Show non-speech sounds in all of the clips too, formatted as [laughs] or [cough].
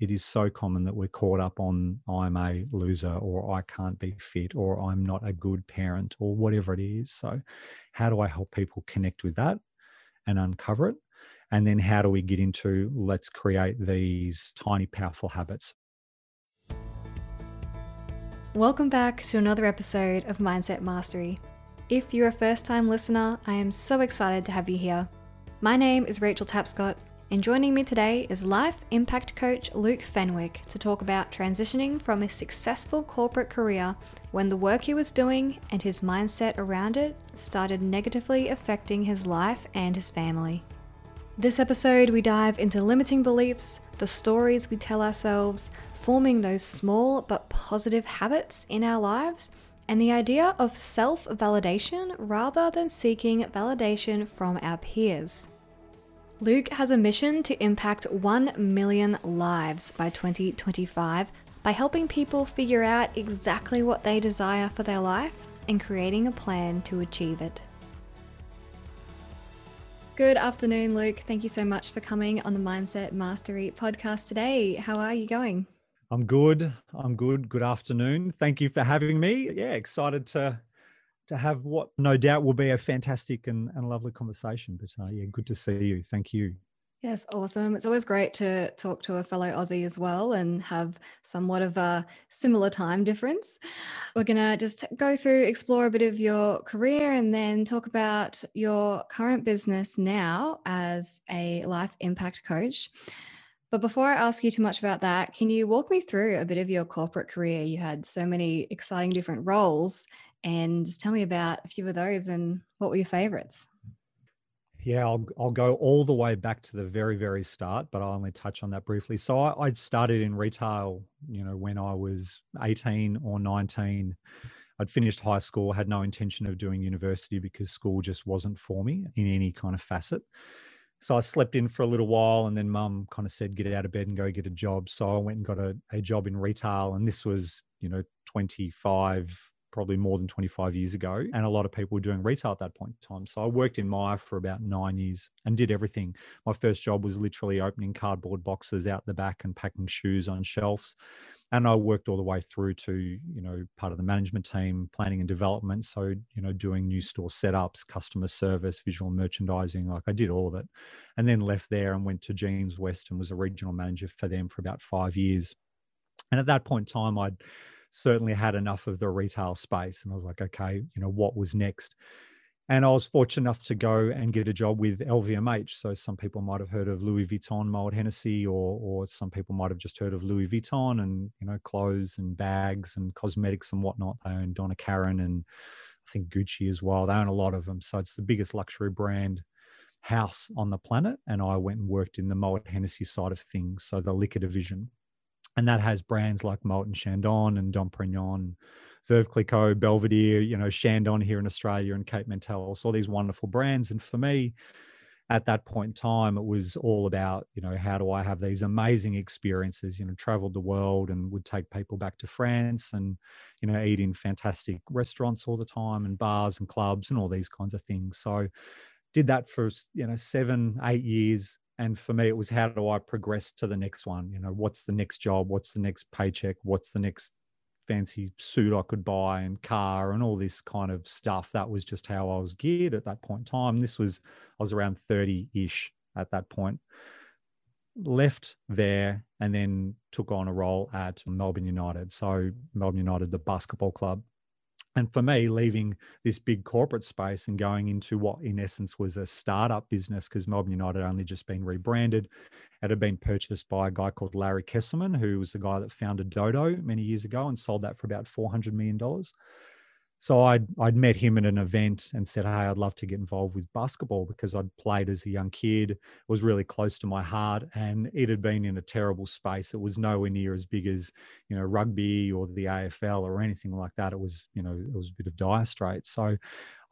it is so common that we're caught up on I'm a loser or I can't be fit or I'm not a good parent or whatever it is. So, how do I help people connect with that and uncover it? And then, how do we get into let's create these tiny, powerful habits? Welcome back to another episode of Mindset Mastery. If you're a first time listener, I am so excited to have you here. My name is Rachel Tapscott, and joining me today is life impact coach Luke Fenwick to talk about transitioning from a successful corporate career when the work he was doing and his mindset around it started negatively affecting his life and his family. This episode, we dive into limiting beliefs, the stories we tell ourselves, forming those small but positive habits in our lives, and the idea of self validation rather than seeking validation from our peers. Luke has a mission to impact 1 million lives by 2025 by helping people figure out exactly what they desire for their life and creating a plan to achieve it. Good afternoon, Luke. Thank you so much for coming on the Mindset Mastery podcast today. How are you going? I'm good. I'm good. Good afternoon. Thank you for having me. Yeah, excited to to have what no doubt will be a fantastic and, and lovely conversation. But uh, yeah, good to see you. Thank you. Yes, awesome. It's always great to talk to a fellow Aussie as well and have somewhat of a similar time difference. We're going to just go through, explore a bit of your career, and then talk about your current business now as a life impact coach. But before I ask you too much about that, can you walk me through a bit of your corporate career? You had so many exciting different roles and just tell me about a few of those and what were your favorites? Yeah, I'll, I'll go all the way back to the very, very start, but I'll only touch on that briefly. So I, I'd started in retail, you know, when I was 18 or 19. I'd finished high school, had no intention of doing university because school just wasn't for me in any kind of facet. So I slept in for a little while and then mum kind of said, get out of bed and go get a job. So I went and got a, a job in retail. And this was, you know, 25, probably more than 25 years ago. And a lot of people were doing retail at that point in time. So I worked in Myer for about nine years and did everything. My first job was literally opening cardboard boxes out the back and packing shoes on shelves. And I worked all the way through to, you know, part of the management team, planning and development. So, you know, doing new store setups, customer service, visual merchandising, like I did all of it. And then left there and went to Jeans West and was a regional manager for them for about five years. And at that point in time, I'd certainly had enough of the retail space. And I was like, okay, you know, what was next? And I was fortunate enough to go and get a job with LVMH. So some people might have heard of Louis Vuitton, Moet Hennessy, or or some people might have just heard of Louis Vuitton and you know clothes and bags and cosmetics and whatnot. They own Donna Karan and I think Gucci as well. They own a lot of them. So it's the biggest luxury brand house on the planet. And I went and worked in the Moet Hennessy side of things, so the liquor division and that has brands like Moet and Chandon and Dom Perignon, Veuve Clicquot, Belvedere, you know, Chandon here in Australia and Cape Mentelle, all these wonderful brands. And for me, at that point in time, it was all about, you know, how do I have these amazing experiences, you know, traveled the world and would take people back to France and, you know, eat in fantastic restaurants all the time and bars and clubs and all these kinds of things. So did that for, you know, seven, eight years and for me it was how do i progress to the next one? You know what's the next job? What's the next paycheck? What's the next fancy suit i could buy and car and all this kind of stuff? That was just how i was geared at that point in time. This was i was around 30ish at that point. Left there and then took on a role at melbourne united. So melbourne united the basketball club and for me, leaving this big corporate space and going into what, in essence, was a startup business, because Melbourne United had only just been rebranded, it had been purchased by a guy called Larry Kestelman, who was the guy that founded Dodo many years ago and sold that for about four hundred million dollars so I'd I'd met him at an event and said, "Hey, I'd love to get involved with basketball because I'd played as a young kid. It was really close to my heart, and it had been in a terrible space. It was nowhere near as big as you know rugby or the AFL or anything like that. It was you know it was a bit of dire straits. So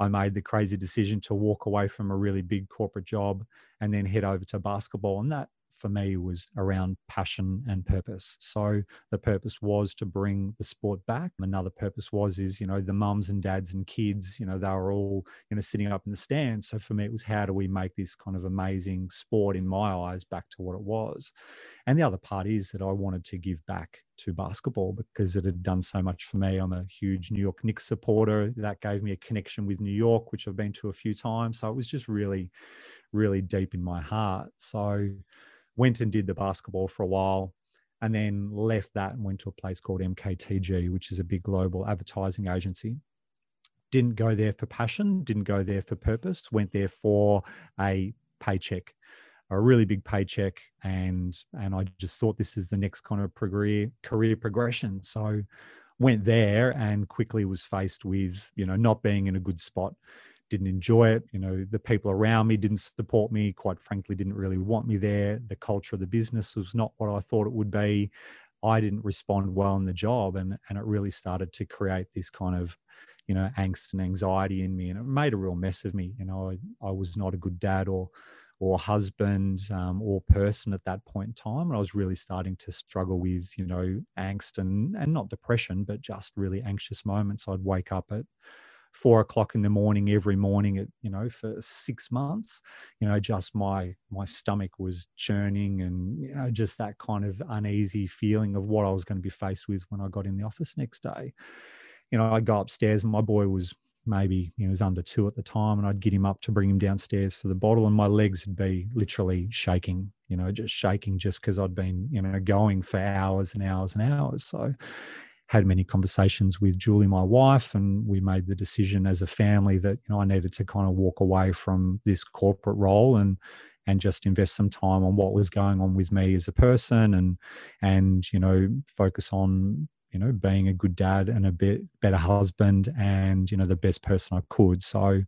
I made the crazy decision to walk away from a really big corporate job and then head over to basketball, and that for me was around passion and purpose. So the purpose was to bring the sport back. Another purpose was is you know the mums and dads and kids, you know they were all you know sitting up in the stands. So for me it was how do we make this kind of amazing sport in my eyes back to what it was. And the other part is that I wanted to give back to basketball because it had done so much for me. I'm a huge New York Knicks supporter. That gave me a connection with New York, which I've been to a few times. So it was just really, really deep in my heart. So went and did the basketball for a while and then left that and went to a place called MKTG, which is a big global advertising agency. Didn't go there for passion, didn't go there for purpose, went there for a paycheck a really big paycheck and and I just thought this is the next kind of career career progression. So went there and quickly was faced with, you know, not being in a good spot. Didn't enjoy it. You know, the people around me didn't support me, quite frankly, didn't really want me there. The culture of the business was not what I thought it would be. I didn't respond well in the job and and it really started to create this kind of you know angst and anxiety in me and it made a real mess of me you know I, I was not a good dad or or husband um, or person at that point in time. And I was really starting to struggle with, you know, angst and, and not depression, but just really anxious moments. I'd wake up at four o'clock in the morning every morning at you know for six months you know just my my stomach was churning and you know just that kind of uneasy feeling of what i was going to be faced with when i got in the office next day you know i'd go upstairs and my boy was maybe you know, he was under two at the time, and I'd get him up to bring him downstairs for the bottle, and my legs would be literally shaking, you know, just shaking just because I'd been, you know, going for hours and hours and hours. So had many conversations with Julie, my wife, and we made the decision as a family that you know I needed to kind of walk away from this corporate role and and just invest some time on what was going on with me as a person and and you know focus on you know being a good dad and a bit better husband and you know the best person i could. So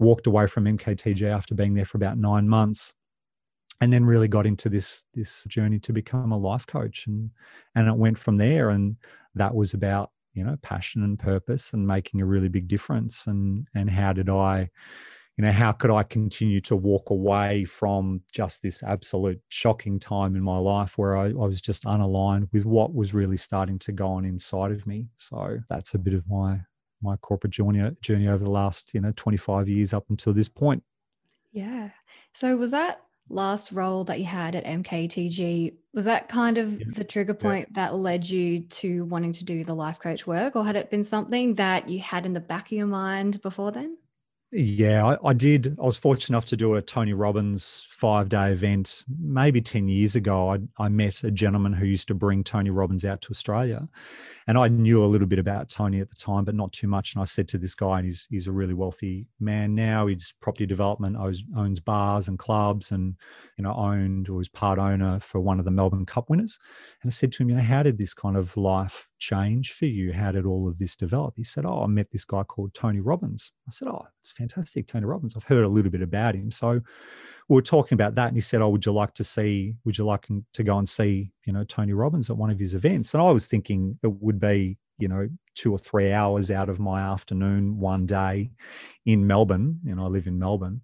walked away from mktg after being there for about nine months and then really got into this this journey to become a life coach and and it went from there and that was about you know passion and purpose and making a really big difference and and how did i you know, how could I continue to walk away from just this absolute shocking time in my life where I, I, was just unaligned with what was really starting to go on inside of me. So that's a bit of my my corporate journey journey over the last, you know, 25 years up until this point. Yeah. So was that last role that you had at MKTG, was that kind of yeah. the trigger point yeah. that led you to wanting to do the life coach work, or had it been something that you had in the back of your mind before then? Yeah, I, I, did. I was fortunate enough to do a Tony Robbins five day event maybe 10 years ago. I, I, met a gentleman who used to bring Tony Robbins out to Australia. And I knew a little bit about Tony at the time, but not too much. And I said to this guy, and he's, he's a really wealthy man now. He's property development, owns, owns bars and clubs, and you know, owned or was part owner for one of the Melbourne Cup winners. And I said to him, you know, how did this kind of life change for you? How did all of this develop? He said, Oh, I met this guy called Tony Robbins. I said, Oh, it's fantastic, Tony Robbins. I've heard a little bit about him. So we were talking about that, and he said, Oh, would you like to see, would you like to go and see, you know, Tony Robbins at one of his events? And I was thinking it would be, you know, two or three hours out of my afternoon one day in Melbourne. You know, I live in Melbourne.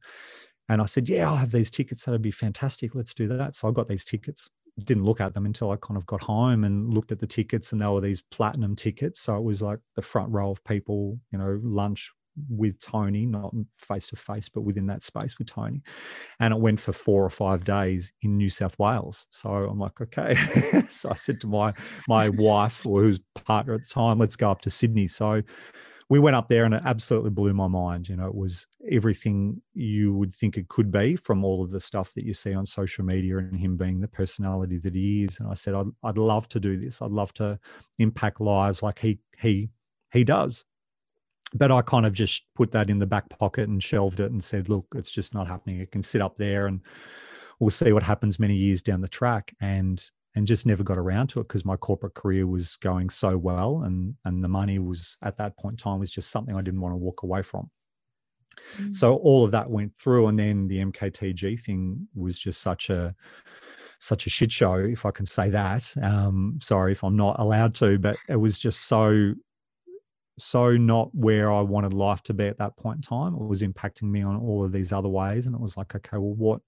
And I said, Yeah, I'll have these tickets. That'd be fantastic. Let's do that. So I got these tickets didn't look at them until I kind of got home and looked at the tickets, and there were these platinum tickets. So it was like the front row of people, you know, lunch with Tony, not face to face, but within that space with Tony. And it went for four or five days in New South Wales. So I'm like, okay. [laughs] so I said to my my wife, or who's partner at the time, let's go up to Sydney. So we went up there and it absolutely blew my mind. You know, it was everything you would think it could be from all of the stuff that you see on social media and him being the personality that he is. And I said, I'd, I'd love to do this. I'd love to impact lives like he he he does. But I kind of just put that in the back pocket and shelved it and said, look, it's just not happening. It can sit up there and we'll see what happens many years down the track. And and just never got around to it because my corporate career was going so well and and the money was at that point in time was just something I didn't want to walk away from. Mm. So all of that went through and then the MKTG thing was just such a such a shit show if I can say that. Um, sorry if I'm not allowed to, but it was just so so not where I wanted life to be at that point in time. It was impacting me on all of these other ways and it was like okay, well what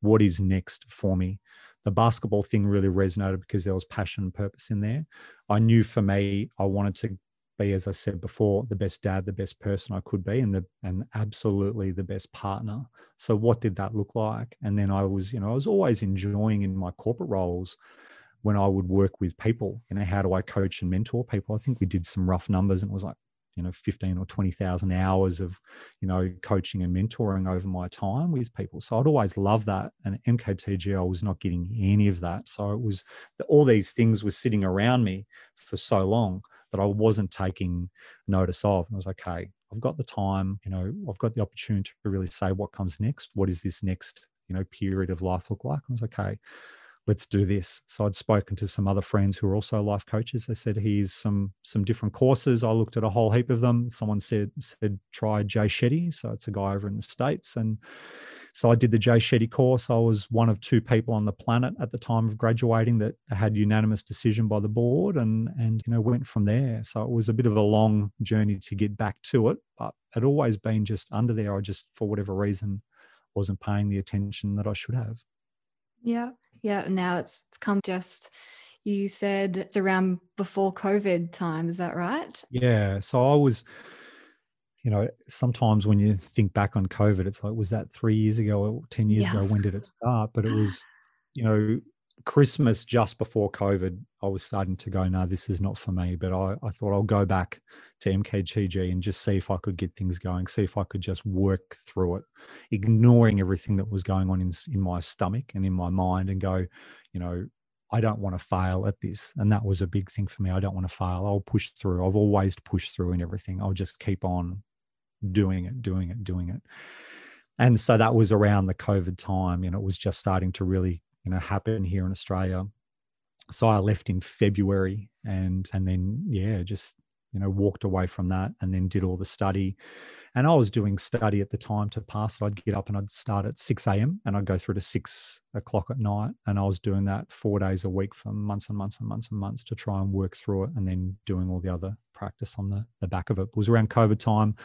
what is next for me? The basketball thing really resonated because there was passion and purpose in there. I knew for me, I wanted to be, as I said before, the best dad, the best person I could be, and the and absolutely the best partner. So what did that look like? And then I was, you know, I was always enjoying in my corporate roles when I would work with people. You know, how do I coach and mentor people? I think we did some rough numbers, and it was like you know 15 or 20,000 hours of you know coaching and mentoring over my time with people. So I'd always love that and MKTG I was not getting any of that. So it was all these things were sitting around me for so long that I wasn't taking notice of. And I was okay I've got the time you know I've got the opportunity to really say what comes next. What is this next you know period of life look like? And I was okay let's do this. So I'd spoken to some other friends who are also life coaches. They said here's some some different courses. I looked at a whole heap of them. Someone said said try Jay Shetty. So it's a guy over in the States. And so I did the Jay Shetty course. I was one of two people on the planet at the time of graduating that had unanimous decision by the board and and you know went from there. So it was a bit of a long journey to get back to it, but it always been just under there. I just for whatever reason wasn't paying the attention that I should have. Yeah. Yeah. Now it's, it's come just, you said it's around before COVID time. Is that right? Yeah. So I was, you know, sometimes when you think back on COVID, it's like, was that three years ago or 10 years yeah. ago? When did it start? But it [sighs] was, you know, Christmas just before COVID, I was starting to go, no, this is not for me. But I, I thought I'll go back to MKTG and just see if I could get things going, see if I could just work through it, ignoring everything that was going on in, in my stomach and in my mind and go, you know, I don't want to fail at this. And that was a big thing for me. I don't want to fail. I'll push through. I've always pushed through in everything. I'll just keep on doing it, doing it, doing it. And so that was around the COVID time. Know, it was just starting to really you know happen here in Australia. So I left in February and and then yeah, just you know walked away from that and then did all the study. And i was doing study at the time to pass it. I'd get up and i'd start at 6 a.m and i'd go through to 6 o'clock at night. And i was doing that four days a week for months and months and months and months to try and work through it and then doing all the other practice on the, the back of it. It was around COVID time.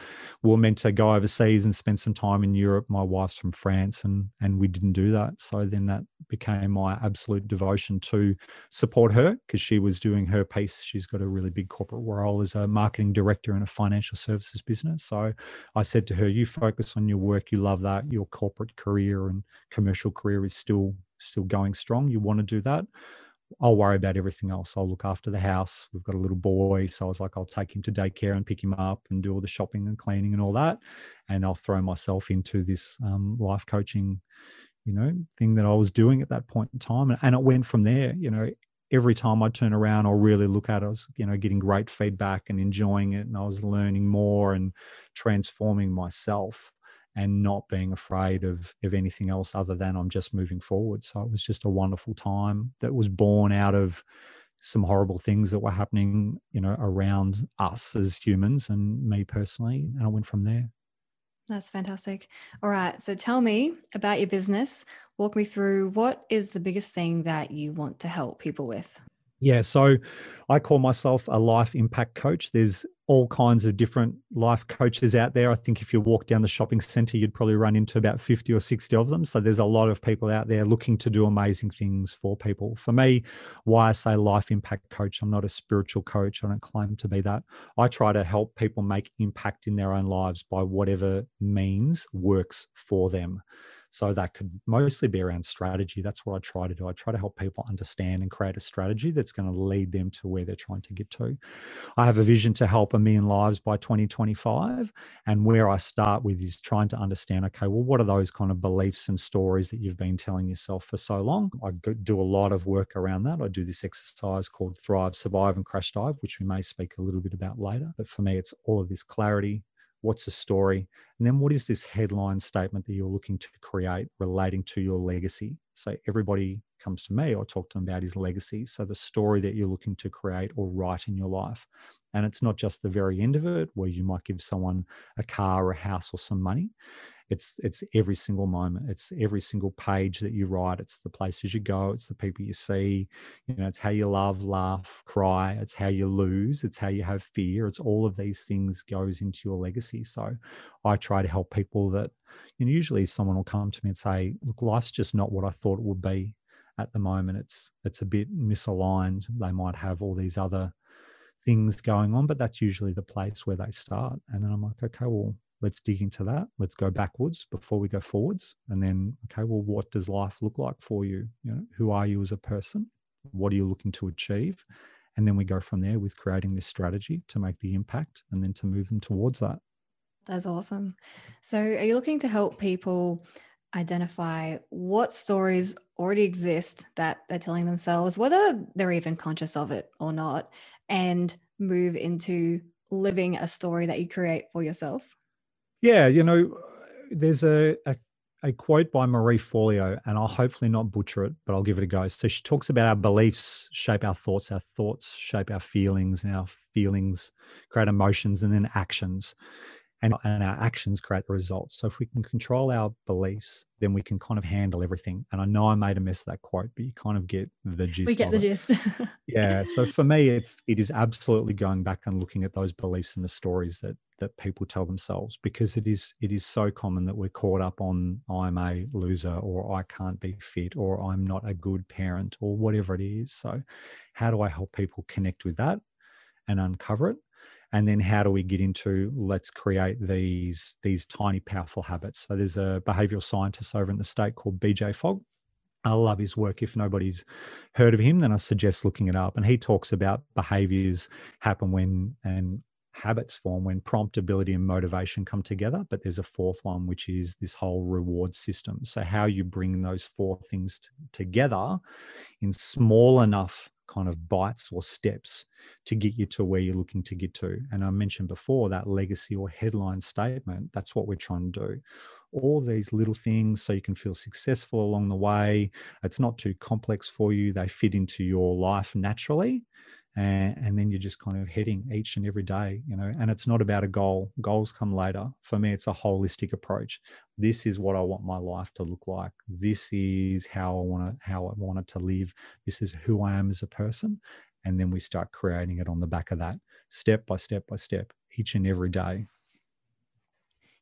We were meant to go overseas and spend some time in Europe. My wife's from France and and we didn't do that. So then that became my absolute devotion to support her because she was doing her piece. She's got a really big corporate role as a marketing director in a financial services business. So I said to her, you focus on your work. You love that. Your corporate career and commercial career is still still going strong. You want to do that I'll worry about everything else. I'll look after the house. We've got a little boy. So I was like, I'll take him to daycare and pick him up and do all the shopping and cleaning and all that. And I'll throw myself into this um, life coaching, you know, thing that I was doing at that point in time. And it went from there, you know, every time I turn around or really look at it, I was, you know, getting great feedback and enjoying it. And I was learning more and transforming myself and not being afraid of of anything else other than I'm just moving forward. So it was just a wonderful time that was born out of some horrible things that were happening, you know, around us as humans and me personally. And I went from there. That's fantastic. All right. So tell me about your business. Walk me through what is the biggest thing that you want to help people with? Yeah, so I call myself a life impact coach. There's all kinds of different life coaches out there. I think if you walk down the shopping center, you'd probably run into about 50 or 60 of them. So there's a lot of people out there looking to do amazing things for people. For me, why I say life impact coach, I'm not a spiritual coach. I don't claim to be that. I try to help people make impact in their own lives by whatever means works for them. So that could mostly be around strategy. That's what I try to do. I try to help people understand and create a strategy that's going to lead them to where they're trying to get to. I have a vision to help a million lives by 2025. And where I start with is trying to understand okay, well, what are those kind of beliefs and stories that you've been telling yourself for so long? I do a lot of work around that. I do this exercise called Thrive, Survive, and Crash Dive, which we may speak a little bit about later. But for me, it's all of this clarity, what's the story? And then what is this headline statement that you're looking to create relating to your legacy so everybody comes to me or talk to them about his legacy. So the story that you're looking to create or write in your life. And it's not just the very end of it where you might give someone a car or a house or some money. It's it's every single moment. It's every single page that you write. It's the places you go. It's the people you see. You know it's how you love laugh cry. It's how you lose. It's how you have fear. It's all of these things goes into your legacy. So i try to help people that know usually someone will come to me and say look life's just not what i thought it would be at the moment. It's it's a bit misaligned. They might have all these other things going on but that's usually the place where they start. And then i'm like okay well let's dig into that. Let's go backwards before we go forwards. And then okay well what does life look like for you? You know who are you as a person? What are you looking to achieve? And then we go from there with creating this strategy to make the impact and then to move them towards that that's awesome. So are you looking to help people identify what stories already exist that they're telling themselves whether they're even conscious of it or not and move into living a story that you create for yourself? Yeah you know there's a, a a quote by Marie Forleo, and I'll hopefully not butcher it, but I'll give it a go. So she talks about our beliefs shape our thoughts, our thoughts shape our feelings, and our feelings create emotions and then actions and, and our actions create the results. So if we can control our beliefs, then we can kind of handle everything. And I know I made a mess of that quote, but you kind of get the gist. We get the it. gist. [laughs] yeah. So for me, it's it is absolutely going back and looking at those beliefs and the stories that that people tell themselves because it is it is so common that we're caught up on I'm a loser or I can't be fit or I'm not a good parent or whatever it is. So how do I help people connect with that and uncover it? And then how do we get into let's create these these tiny powerful habits so there's a behavioral scientist over in the state called bj fogg I love his work. If nobody's heard of him, then I suggest looking it up. And he talks about behaviors happen when and habits form when prompt ability and motivation come together. But there's a fourth one, which is this whole reward system. So, how you bring those four things t- together in small enough kind of bites or steps to get you to where you're looking to get to. And I mentioned before that legacy or headline statement, that's what we're trying to do. All these little things so you can feel successful along the way. It's not too complex for you, they fit into your life naturally and, and then you're just kind of heading each and every day you know and it's not about a goal. Goals come later. For me it's a holistic approach. This is what i want my life to look like. This is how i want to how i want it to live. This is who i am as a person. And then we start creating it on the back of that step by step by step each and every day.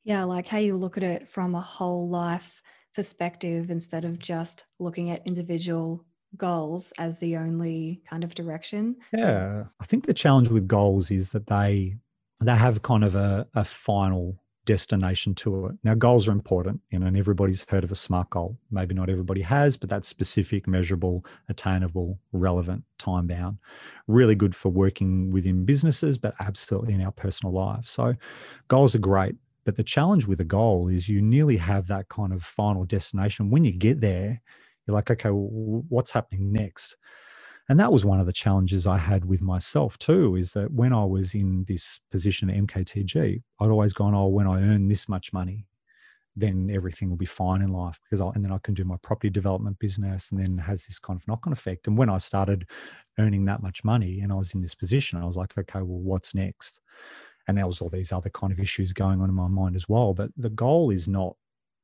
Yeah like how you look at it from a whole life perspective instead of just looking at individual goals as the only kind of direction. Yeah, I think the challenge with goals is that they they have kind of a, a final destination to it. Now, goals are important, you know, and everybody's heard of a SMART goal. Maybe not everybody has, but that's specific, measurable, attainable, relevant, time bound. Really good for working within businesses, but absolutely in our personal lives. So, goals are great. But the challenge with a goal is you nearly have that kind of final destination. When you get there, you're like, okay, well, what's happening next? And that was one of the challenges I had with myself too, is that when I was in this position at MKTG, I'd always gone, oh, when I earn this much money, then everything will be fine in life because I, and then I can do my property development business and then has this kind of knock-on effect. And when I started earning that much money and I was in this position, I was like, okay, well, what's next? And there was all these other kind of issues going on in my mind as well. But the goal is not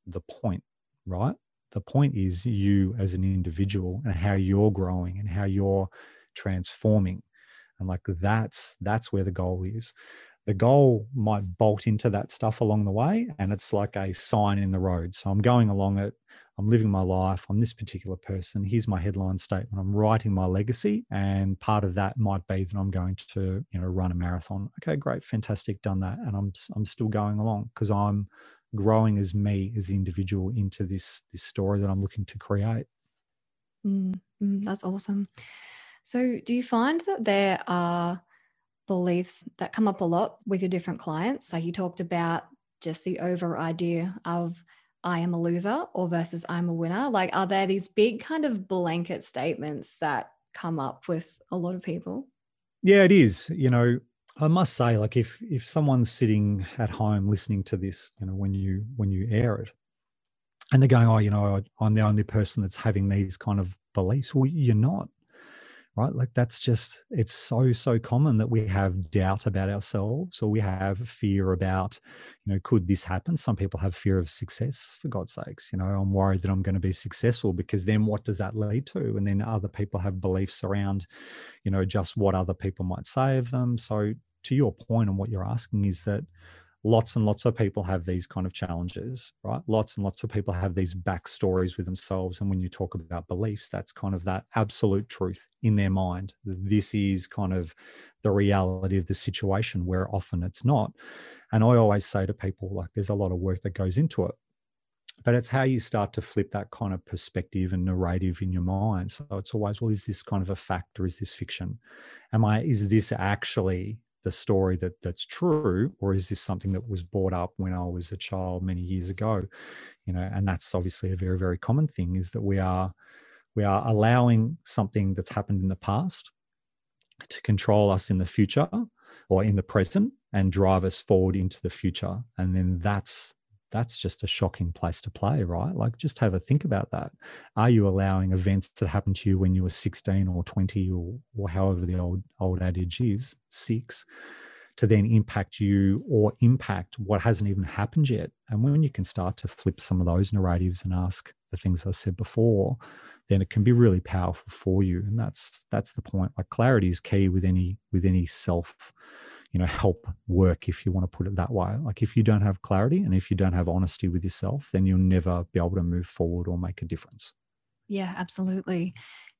the point, right? The point is you as an individual and how you're growing and how you're transforming. And like that's that's where the goal is. The goal might bolt into that stuff along the way and it's like a sign in the road. So i'm going along it i'm living my life i'm this particular person here's my headline statement i'm writing my legacy and part of that might be that i'm going to you know run a marathon. Okay great fantastic done that and i'm i'm still going along because i'm growing as me as the individual into this this story that I'm looking to create. Mm, mm, that's awesome. So, do you find that there are beliefs that come up a lot with your different clients? Like you talked about just the over idea of I am a loser or versus I'm a winner. Like, are there these big kind of blanket statements that come up with a lot of people? Yeah, it is. You know, I must say, like if if someone's sitting at home listening to this, you know, when you when you air it, and they're going, "Oh, you know, I'm the only person that's having these kind of beliefs." Well, you're not right? Like that's just, it's so, so common that we have doubt about ourselves or we have fear about, you know, could this happen? Some people have fear of success, for God's sakes. You know, I'm worried that I'm going to be successful because then what does that lead to? And then other people have beliefs around, you know, just what other people might say of them. So to your point and what you're asking is that lots and lots of people have these kind of challenges, right? Lots and lots of people have these backstories with themselves. And when you talk about beliefs, that's kind of that absolute truth in their mind. This is kind of the reality of the situation where often it's not. And I always say to people, like, there's a lot of work that goes into it. But it's how you start to flip that kind of perspective and narrative in your mind. So it's always, well, is this kind of a fact or is this fiction? Am I, is this actually the story that that's true or is this something that was brought up when i was a child many years ago? You know and that's obviously a very very common thing is that we are we are allowing something that's happened in the past to control us in the future or in the present and drive us forward into the future. And then that's that's just a shocking place to play, right? Like, just have a think about that. Are you allowing events that happened to you when you were 16 or 20 or, or however the old old adage is, six, to then impact you or impact what hasn't even happened yet? And when you can start to flip some of those narratives and ask the things I said before, then it can be really powerful for you. And that's that's the point. Like clarity is key with any with any self you know help work if you want to put it that way. Like if you don't have clarity and if you don't have honesty with yourself then you'll never be able to move forward or make a difference. Yeah absolutely.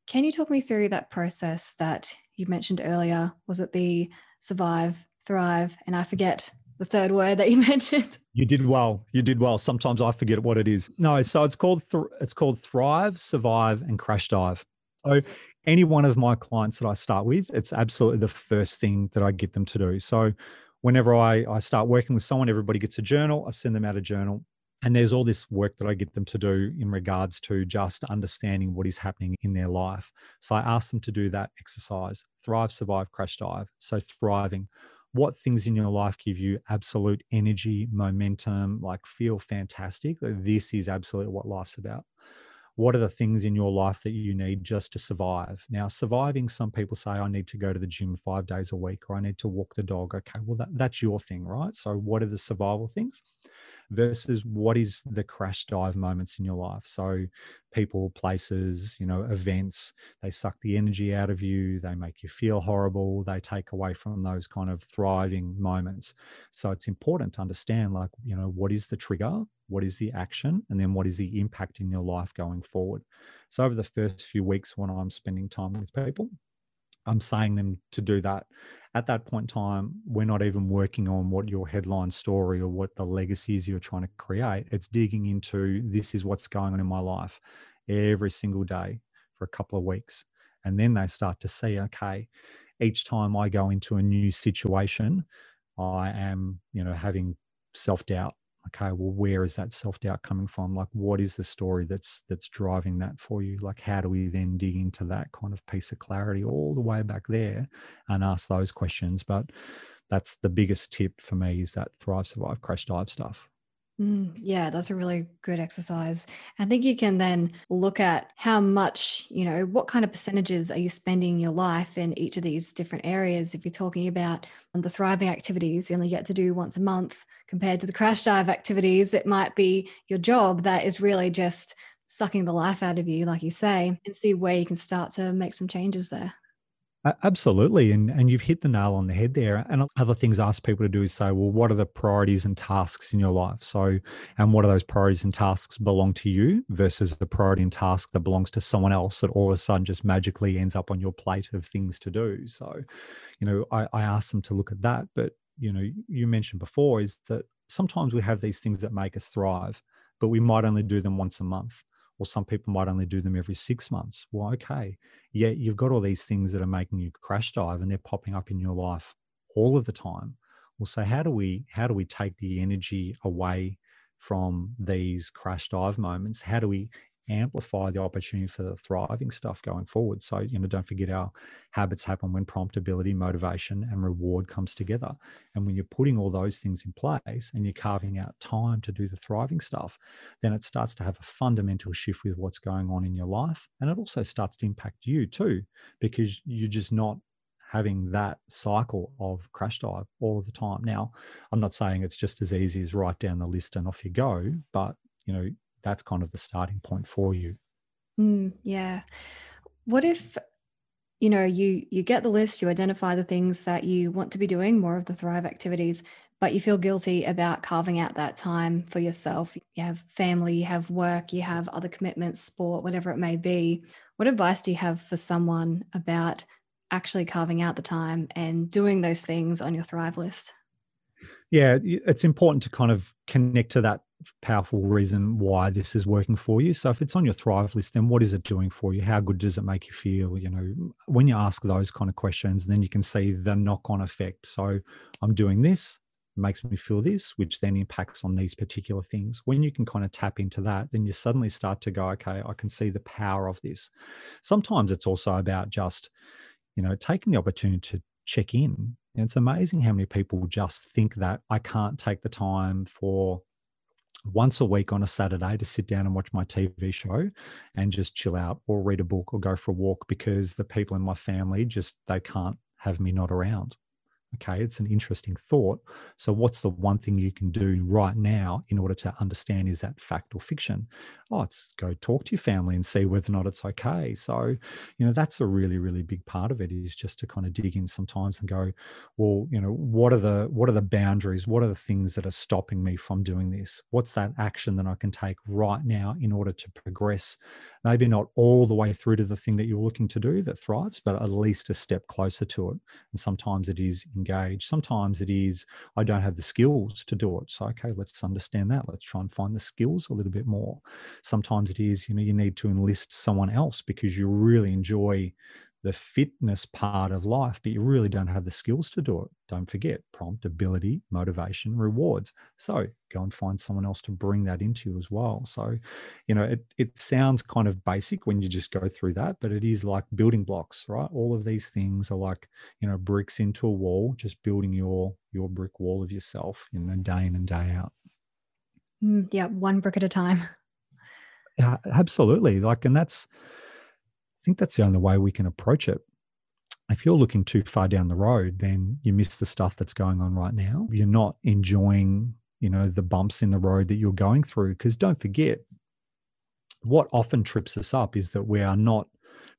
Can you talk me through that process that you mentioned earlier? Was it the survive thrive and i forget the third word that you [laughs] mentioned? You did well. You did well. Sometimes i forget what it is. No so it's called th- it's called thrive survive and crash dive. So any one of my clients that I start with, it's absolutely the first thing that I get them to do. So whenever I, I start working with someone, everybody gets a journal. I send them out a journal. And there's all this work that I get them to do in regards to just understanding what is happening in their life. So I ask them to do that exercise thrive, survive, crash dive. So thriving. What things in your life give you absolute energy, momentum, like feel fantastic? This is absolutely what life's about what are the things in your life that you need just to survive? Now surviving some people say i need to go to the gym five days a week or i need to walk the dog. Okay well that, that's your thing right? So what are the survival things versus what is the crash dive moments in your life. So, people, places, you know, events, they suck the energy out of you, they make you feel horrible, they take away from those kind of thriving moments. So, it's important to understand, like, you know, what is the trigger? What is the action? And then what is the impact in your life going forward? So, over the first few weeks when I'm spending time with people, I'm saying them to do that. At that point in time, we're not even working on what your headline story or what the legacy is you're trying to create. It's digging into this is what's going on in my life every single day for a couple of weeks. And then they start to see, okay, each time I go into a new situation, I am, you know, having self doubt okay well where is that self-doubt coming from? Like what is the story that's that's driving that for you? Like how do we then dig into that kind of piece of clarity all the way back there and ask those questions? But that's the biggest tip for me is that thrive survive crash dive stuff Mm, yeah, that's a really good exercise. I think you can then look at how much, you know, what kind of percentages are you spending your life in each of these different areas. If you're talking about the thriving activities, you only get to do once a month compared to the crash dive activities, it might be your job that is really just sucking the life out of you, like you say, and see where you can start to make some changes there. Absolutely. And, and you've hit the nail on the head there. And other things I ask people to do is say, well, what are the priorities and tasks in your life? So, and what are those priorities and tasks belong to you versus the priority and task that belongs to someone else that all of a sudden just magically ends up on your plate of things to do? So, you know, I, I ask them to look at that. But, you know, you mentioned before is that sometimes we have these things that make us thrive, but we might only do them once a month or some people might only do them every six months. Well, okay, yeah, you've got all these things that are making you crash dive and they're popping up in your life all of the time. Well, so how do we how do we take the energy away from these crash dive moments? How do we amplify the opportunity for the thriving stuff going forward. So, you know, don't forget our habits happen when promptability, motivation, and reward comes together. And when you're putting all those things in place and you're carving out time to do the thriving stuff, then it starts to have a fundamental shift with what's going on in your life. And it also starts to impact you too, because you're just not having that cycle of crash dive all of the time. Now, I'm not saying it's just as easy as write down the list and off you go, but you know, that's kind of the starting point for you. Mm, yeah. What if you know you you get the list you identify the things that you want to be doing more of the thrive activities but you feel guilty about carving out that time for yourself you have family you have work you have other commitments sport whatever it may be what advice do you have for someone about actually carving out the time and doing those things on your thrive list yeah it's important to kind of connect to that powerful reason why this is working for you. So if it's on your thrive list, then what is it doing for you? How good does it make you feel? You know, when you ask those kind of questions, then you can see the knock-on effect. So I'm doing this, makes me feel this, which then impacts on these particular things. When you can kind of tap into that, then you suddenly start to go, okay, I can see the power of this. Sometimes it's also about just, you know, taking the opportunity to check in. And it's amazing how many people just think that I can't take the time for once a week on a Saturday to sit down and watch my TV show and just chill out or read a book or go for a walk because the people in my family just they can't have me not around. Okay, it's an interesting thought. So, what's the one thing you can do right now in order to understand is that fact or fiction? Oh, it's go talk to your family and see whether or not it's okay. So, you know, that's a really, really big part of it is just to kind of dig in sometimes and go, well, you know, what are the what are the boundaries? What are the things that are stopping me from doing this? What's that action that I can take right now in order to progress? Maybe not all the way through to the thing that you're looking to do that thrives, but at least a step closer to it. And sometimes it is engage. Sometimes it is, I don't have the skills to do it. So, okay, let's understand that. Let's try and find the skills a little bit more. Sometimes it is, you know, you need to enlist someone else because you really enjoy the fitness part of life, but you really don't have the skills to do it. Don't forget prompt, ability, motivation, rewards. So go and find someone else to bring that into you as well. So, you know, it, it sounds kind of basic when you just go through that, but it is like building blocks, right? All of these things are like, you know, bricks into a wall, just building your your brick wall of yourself, you know, day in and day out. Mm, yeah, one brick at a time. Yeah, absolutely. Like, and that's I think that's the only way we can approach it. If you're looking too far down the road, then you miss the stuff that's going on right now. You're not enjoying, you know, the bumps in the road that you're going through. Because don't forget, what often trips us up is that we are not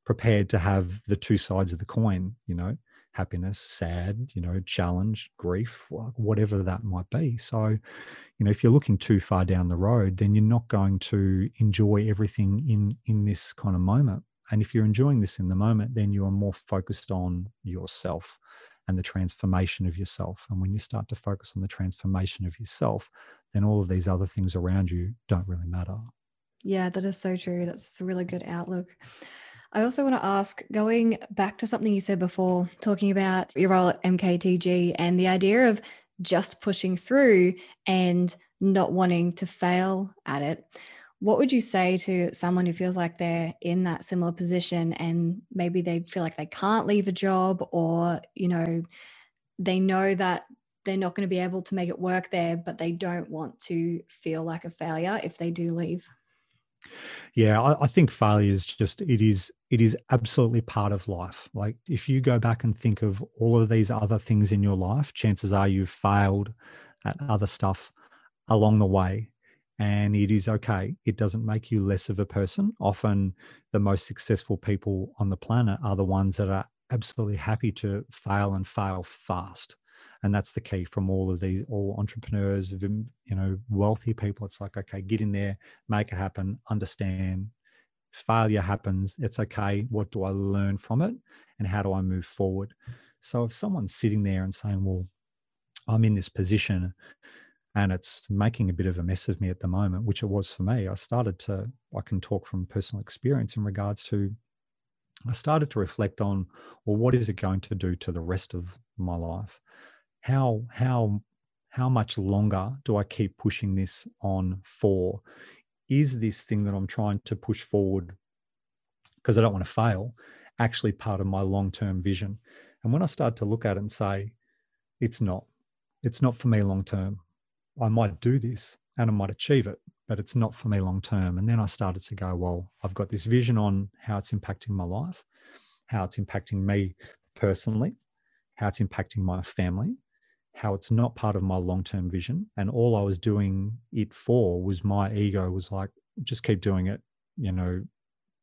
prepared to have the two sides of the coin, you know, happiness, sad, you know, challenge, grief, whatever that might be. So, you know, if you're looking too far down the road, then you're not going to enjoy everything in in this kind of moment. And if you're enjoying this in the moment, then you are more focused on yourself and the transformation of yourself. And when you start to focus on the transformation of yourself, then all of these other things around you don't really matter. Yeah, that is so true. That's a really good outlook. I also want to ask, going back to something you said before, talking about your role at MKTG and the idea of just pushing through and not wanting to fail at it what would you say to someone who feels like they're in that similar position and maybe they feel like they can't leave a job or you know they know that they're not going to be able to make it work there but they don't want to feel like a failure if they do leave? Yeah I, I think failure is just it is it is absolutely part of life. Like if you go back and think of all of these other things in your life chances are you've failed at other stuff along the way and it is okay. It doesn't make you less of a person. Often, the most successful people on the planet are the ones that are absolutely happy to fail and fail fast. And that's the key from all of these, all entrepreneurs, um, you know, wealthy people. It's like, okay, get in there, make it happen, understand. Failure happens. It's okay. What do I learn from it? And how do I move forward? So if someone's sitting there and saying, well, I'm in this position and it's making a bit of a mess of me at the moment, which it was for me. I started to, I can talk from personal experience in regards to, I started to reflect on, well, what is it going to do to the rest of my life? How, how, how much longer do I keep pushing this on for? Is this thing that I'm trying to push forward because I don't want to fail actually part of my long term vision? And when I started to look at it and say, it's not, it's not for me long term I might do this and I might achieve it, but it's not for me long term. And then I started to go, well, I've got this vision on how it's impacting my life, how it's impacting me personally, how it's impacting my family, how it's not part of my long term vision. And all I was doing it for was my ego was like, just keep doing it. You know,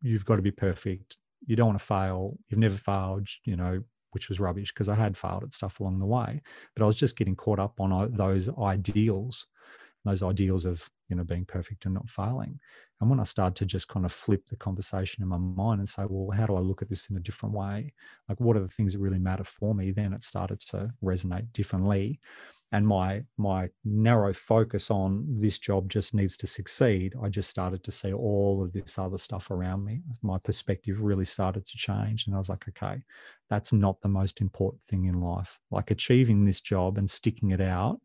you've got to be perfect. you don't want to fail. You've never failed, you know, which was rubbish because I had failed at stuff along the way. But I was just getting caught up on uh, those ideals, those ideals of, you know, being perfect and not failing. And when I started to just kind of flip the conversation in my mind and say, well, how do I look at this in a different way? Like, what are the things that really matter for me? Then it started to resonate differently and my my narrow focus on this job just needs to succeed i just started to see all of this other stuff around me. My perspective really started to change and i was like okay that's not the most important thing in life. Like achieving this job and sticking it out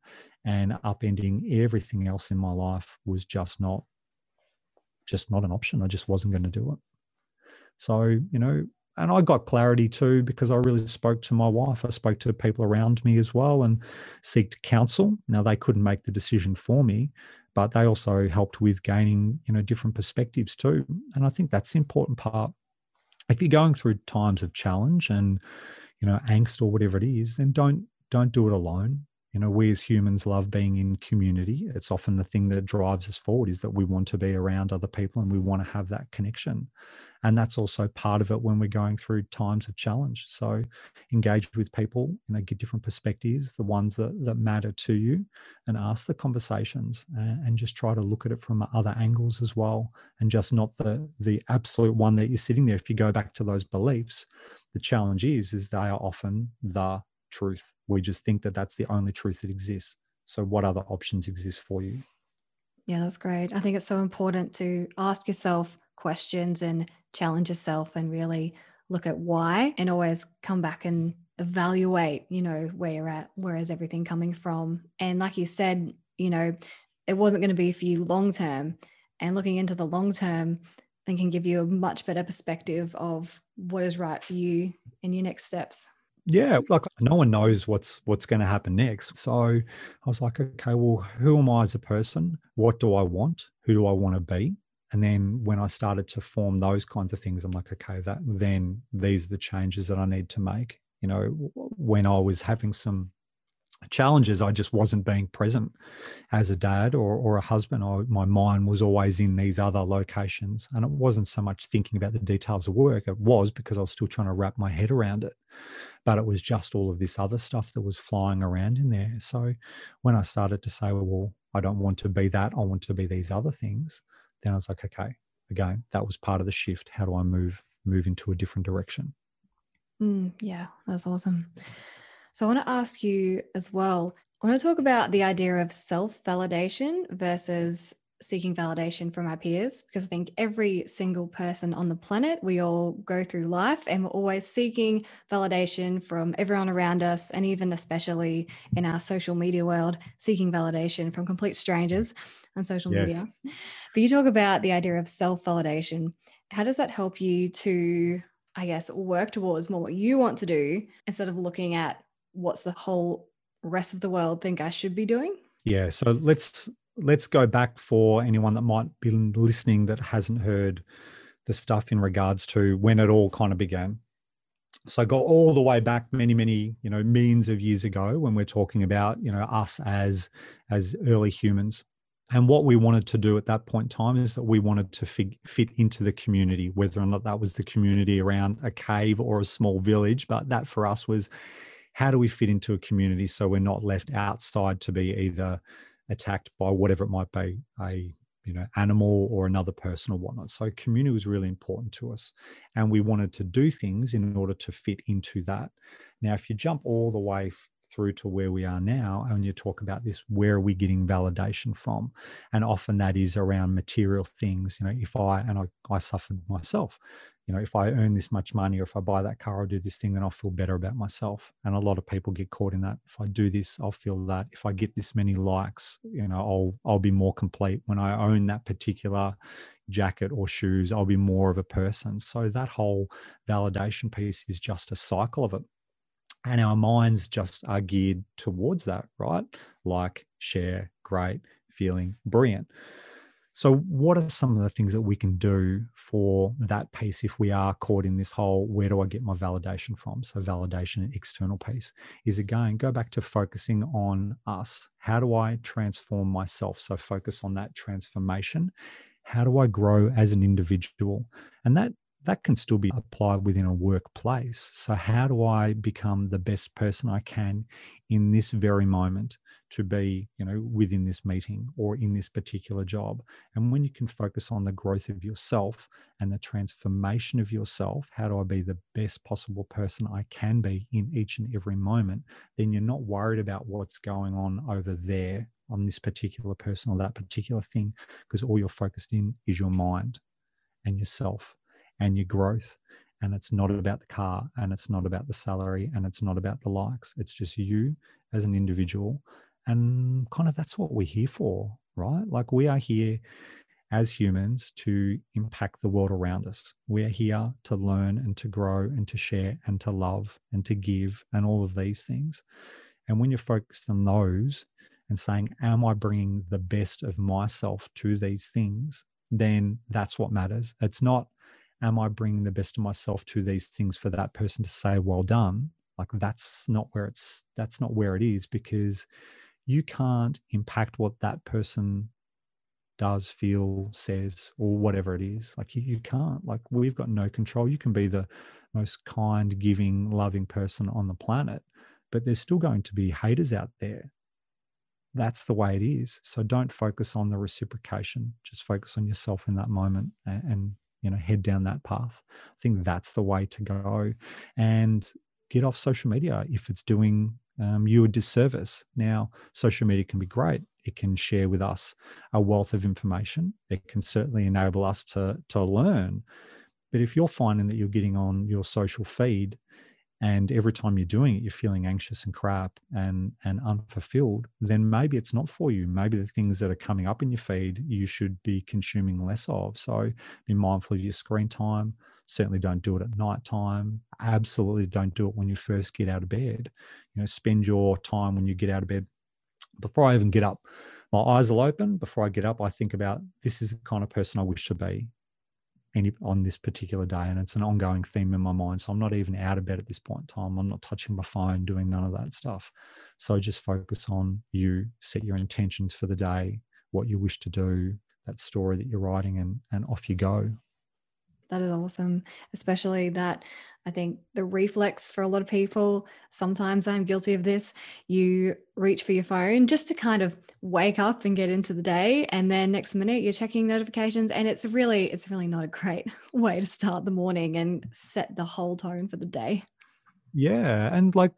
and upending everything else in my life was just not just not an option. I just wasn't going to do it. So you know and I got clarity too because I really spoke to my wife. I spoke to people around me as well and seeked counsel. Now they couldn't make the decision for me, but they also helped with gaining, you know, different perspectives too. And I think that's the important part. If you're going through times of challenge and, you know, angst or whatever it is, then don't don't do it alone you know we as humans love being in community it's often the thing that drives us forward is that we want to be around other people and we want to have that connection and that's also part of it when we're going through times of challenge so engage with people you know get different perspectives the ones that, that matter to you and ask the conversations and, and just try to look at it from other angles as well and just not the the absolute one that you're sitting there if you go back to those beliefs the challenge is is they are often the truth. We just think that that's the only truth that exists. So, what other options exist for you? Yeah, that's great. I think it's so important to ask yourself questions and challenge yourself and really look at why and always come back and evaluate, you know, where you're at, where is everything coming from. And like you said, you know, it wasn't going to be for you long term. And looking into the long term, and can give you a much better perspective of what is right for you in your next steps. Yeah like no one knows what's what's going to happen next. So i was like okay well who am i as a person? What do i want? Who do i want to be and then when i started to form those kinds of things i'm like okay that then these are the changes that i need to make. You know when i was having some challenges i just wasn't being present as a dad or, or a husband. I, my mind was always in these other locations. And it wasn't so much thinking about the details of work it was because i was still trying to wrap my head around it. But it was just all of this other stuff that was flying around in there. So when i started to say well i don't want to be that. I want to be these other things then i was like okay again that was part of the shift. How do i move move into a different direction? Mm, yeah that's awesome. So I want to ask you as well. I want to talk about the idea of self validation versus seeking validation from our peers because I think every single person on the planet, we all go through life and we're always seeking validation from everyone around us, and even especially in our social media world, seeking validation from complete strangers on social yes. media. But you talk about the idea of self validation. How does that help you to, I guess, work towards more what you want to do instead of looking at what's the whole rest of the world think I should be doing? Yeah, so let's let's go back for anyone that might be listening that hasn't heard the stuff in regards to when it all kind of began. So go all the way back many, many, you know, millions of years ago when we're talking about, you know, us as as early humans. And what we wanted to do at that point in time is that we wanted to fig- fit into the community, whether or not that was the community around a cave or a small village. But that for us was how do we fit into a community so we're not left outside to be either attacked by whatever it might be a you know animal or another person or whatnot? So community was really important to us. And we wanted to do things in order to fit into that. Now if you jump all the way through to where we are now and you talk about this where are we getting validation from and often that is around material things you know if i and i, I suffered myself you know, if I earn this much money or if I buy that car or do this thing, then I'll feel better about myself. And a lot of people get caught in that. If I do this, I'll feel that. If I get this many likes, you know, I'll I'll be more complete. When I own that particular jacket or shoes, I'll be more of a person. So that whole validation piece is just a cycle of it. And our minds just are geared towards that, right? Like share, great, feeling brilliant. So, what are some of the things that we can do for that piece if we are caught in this whole where do I get my validation from? So, validation and external piece is again go back to focusing on us. How do I transform myself? So, focus on that transformation. How do I grow as an individual? And that that can still be applied within a workplace. So, how do I become the best person I can in this very moment to be, you know, within this meeting or in this particular job? And when you can focus on the growth of yourself and the transformation of yourself, how do I be the best possible person I can be in each and every moment? Then you're not worried about what's going on over there on this particular person or that particular thing, because all you're focused in is your mind and yourself and your growth. And it's not about the car and it's not about the salary and it's not about the likes. It's just you as an individual. And kind of that's what we're here for, right? Like we are here as humans to impact the world around us. We are here to learn and to grow and to share and to love and to give and all of these things. And when you're focused on those and saying, Am I bringing the best of myself to these things? Then that's what matters. It's not, am I bringing the best of myself to these things for that person to say, well done? Like that's not where it's, that's not where it is because you can't impact what that person does, feel, says, or whatever it is. Like you, you can't, like we've got no control. You can be the most kind, giving, loving person on the planet, but there's still going to be haters out there. That's the way it is. So don't focus on the reciprocation. Just focus on yourself in that moment and, and you know head down that path. I think that's the way to go. And get off social media if it's doing um, you a disservice. Now social media can be great. It can share with us a wealth of information. It can certainly enable us to to learn. But if you're finding that you're getting on your social feed and every time you're doing it you're feeling anxious and crap and and unfulfilled then maybe it's not for you. Maybe the things that are coming up in your feed you should be consuming less of. So be mindful of your screen time. Certainly don't do it at night time. Absolutely don't do it when you first get out of bed. You know spend your time when you get out of bed. Before i even get up my eyes will open. Before i get up i think about this is the kind of person i wish to be any on this particular day and it's an ongoing theme in my mind so i'm not even out of bed at this point in time. I'm not touching my phone doing none of that stuff. So just focus on you set your intentions for the day what you wish to do that story that you're writing and and off you go that is awesome especially that i think the reflex for a lot of people sometimes i'm guilty of this you reach for your phone just to kind of wake up and get into the day and then next minute you're checking notifications and it's really it's really not a great [laughs] way to start the morning and set the whole tone for the day. Yeah and like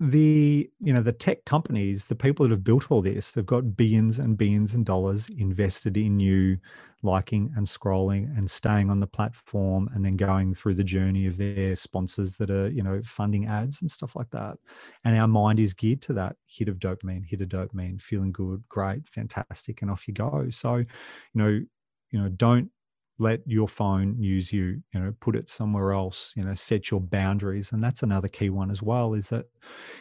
the you know the tech companies the people that have built all this they've got billions and billions and dollars invested in you liking and scrolling and staying on the platform and then going through the journey of their sponsors that are you know funding ads and stuff like that. And our mind is geared to that hit of dopamine hit of dopamine feeling good great fantastic and off you go. So you know you know don't let your phone use you you know put it somewhere else you know set your boundaries and that's another key one as well is that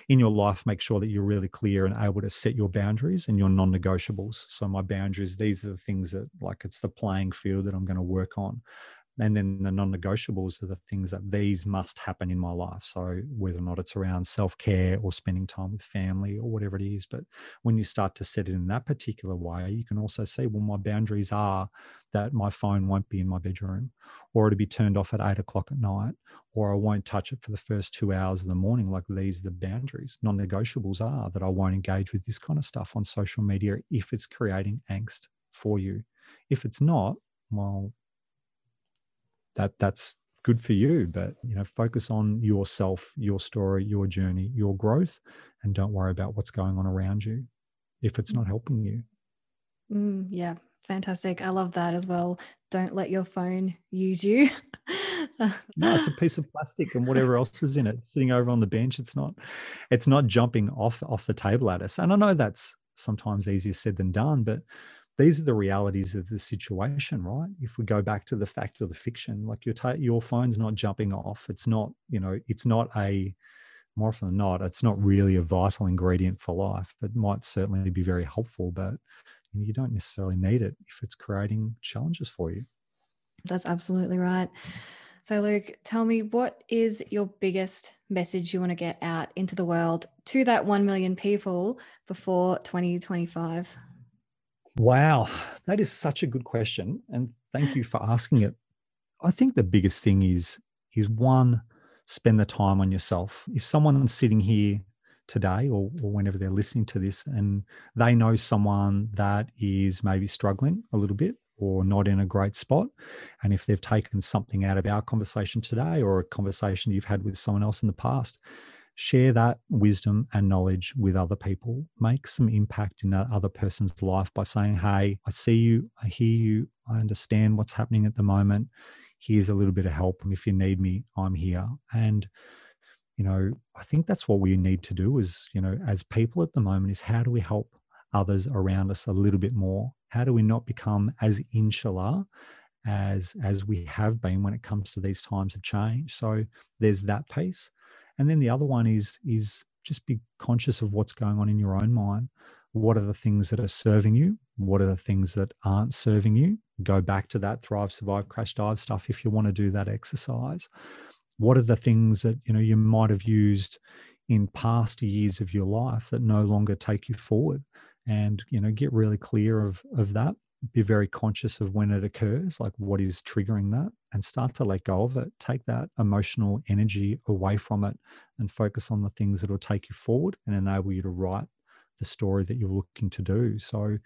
in your life make sure that you're really clear and able to set your boundaries and your non-negotiables. So my boundaries these are the things that like it's the playing field that i'm going to work on and then the non-negotiables are the things that these must happen in my life. So whether or not it's around self-care or spending time with family or whatever it is but when you start to set it in that particular way you can also see well my boundaries are that my phone won't be in my bedroom or it'll be turned off at eight o'clock at night or i won't touch it for the first two hours of the morning. Like these are the boundaries. Non-negotiables are that i won't engage with this kind of stuff on social media if it's creating angst for you. If it's not well that that's good for you but you know focus on yourself your story your journey your growth and don't worry about what's going on around you if it's not helping you. Mm, yeah fantastic. I love that as well. Don't let your phone use you. No it's a piece of plastic and whatever else is in it sitting over on the bench. It's not it's not jumping off off the table at us. And i know that's sometimes easier said than done but these are the realities of the situation, right? If we go back to the fact of the fiction, like your your phone's not jumping off. It's not, you know, it's not a more often than not, it's not really a vital ingredient for life. It might certainly be very helpful, but you don't necessarily need it if it's creating challenges for you. That's absolutely right. So, Luke, tell me what is your biggest message you want to get out into the world to that 1 million people before 2025? Wow, that is such a good question. And thank you for asking it. I think the biggest thing is is one, spend the time on yourself. If someone's sitting here today or, or whenever they're listening to this and they know someone that is maybe struggling a little bit or not in a great spot. And if they've taken something out of our conversation today or a conversation you've had with someone else in the past, share that wisdom and knowledge with other people. Make some impact in that other person's life by saying, Hey, I see you, I hear you, I understand what's happening at the moment. Here's a little bit of help. And if you need me, I'm here. And you know, I think that's what we need to do is, you know, as people at the moment is how do we help others around us a little bit more? How do we not become as insular as as we have been when it comes to these times of change? So there's that piece. And then the other one is is just be conscious of what's going on in your own mind. What are the things that are serving you? What are the things that aren't serving you? Go back to that thrive, survive, crash, dive stuff if you want to do that exercise what are the things that you know you might have used in past years of your life that no longer take you forward and you know get really clear of of that be very conscious of when it occurs like what is triggering that and start to let go of it. Take that emotional energy away from it and focus on the things that will take you forward and enable you to write the story that you're looking to do. So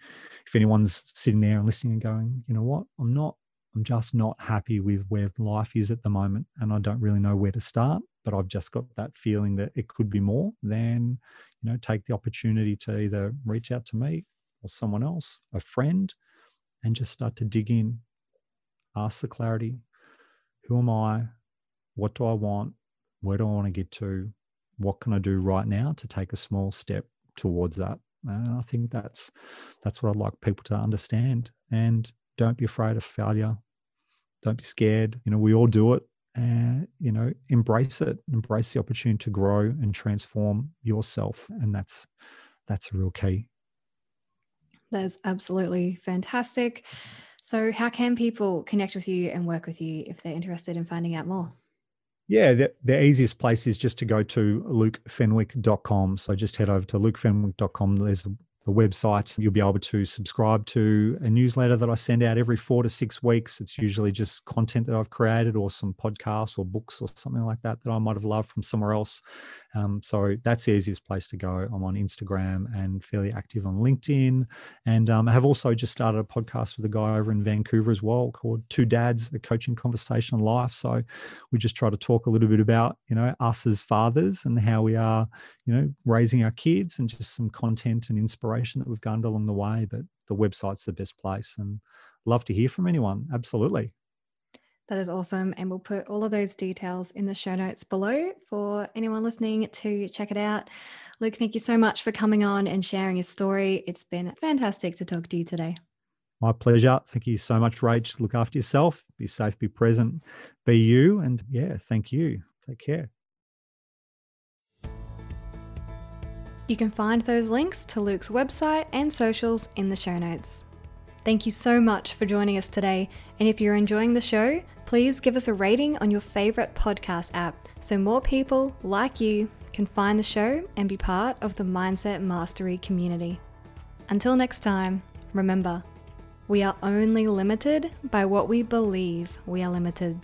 if anyone's sitting there and listening and going you know what? I'm not I'm just not happy with where life is at the moment and I don't really know where to start, but I've just got that feeling that it could be more, then, you know, take the opportunity to either reach out to me or someone else, a friend, and just start to dig in, ask the clarity who am I? What do I want? Where do I want to get to? What can I do right now to take a small step towards that? And I think that's that's what I'd like people to understand. And don't be afraid of failure. Don't be scared. You know, we all do it. And, you know, embrace it, embrace the opportunity to grow and transform yourself. And that's that's a real key. That's absolutely fantastic. So, how can people connect with you and work with you if they're interested in finding out more? Yeah, the, the easiest place is just to go to lukefenwick.com. So just head over to lukefenwick.com. There's the website. You'll be able to subscribe to a newsletter that I send out every four to six weeks. It's usually just content that I've created or some podcasts or books or something like that that I might have loved from somewhere else. Um, so that's the easiest place to go. I'm on Instagram and fairly active on LinkedIn. And um, I have also just started a podcast with a guy over in Vancouver as well called Two Dads, a coaching conversation on life. So we just try to talk a little bit about, you know, us as fathers and how we are, you know, raising our kids and just some content and inspiration that we've gained along the way. But the website's the best place and love to hear from anyone. Absolutely. That is awesome. And we'll put all of those details in the show notes below for anyone listening to check it out. Luke, thank you so much for coming on and sharing your story. It's been fantastic to talk to you today. My pleasure. Thank you so much, Rach. Look after yourself. Be safe, be present, be you. And yeah, thank you. Take care. You can find those links to Luke's website and socials in the show notes. Thank you so much for joining us today, and if you're enjoying the show, please give us a rating on your favourite podcast app so more people like you can find the show and be part of the Mindset Mastery community. Until next time, remember, we are only limited by what we believe we are limited.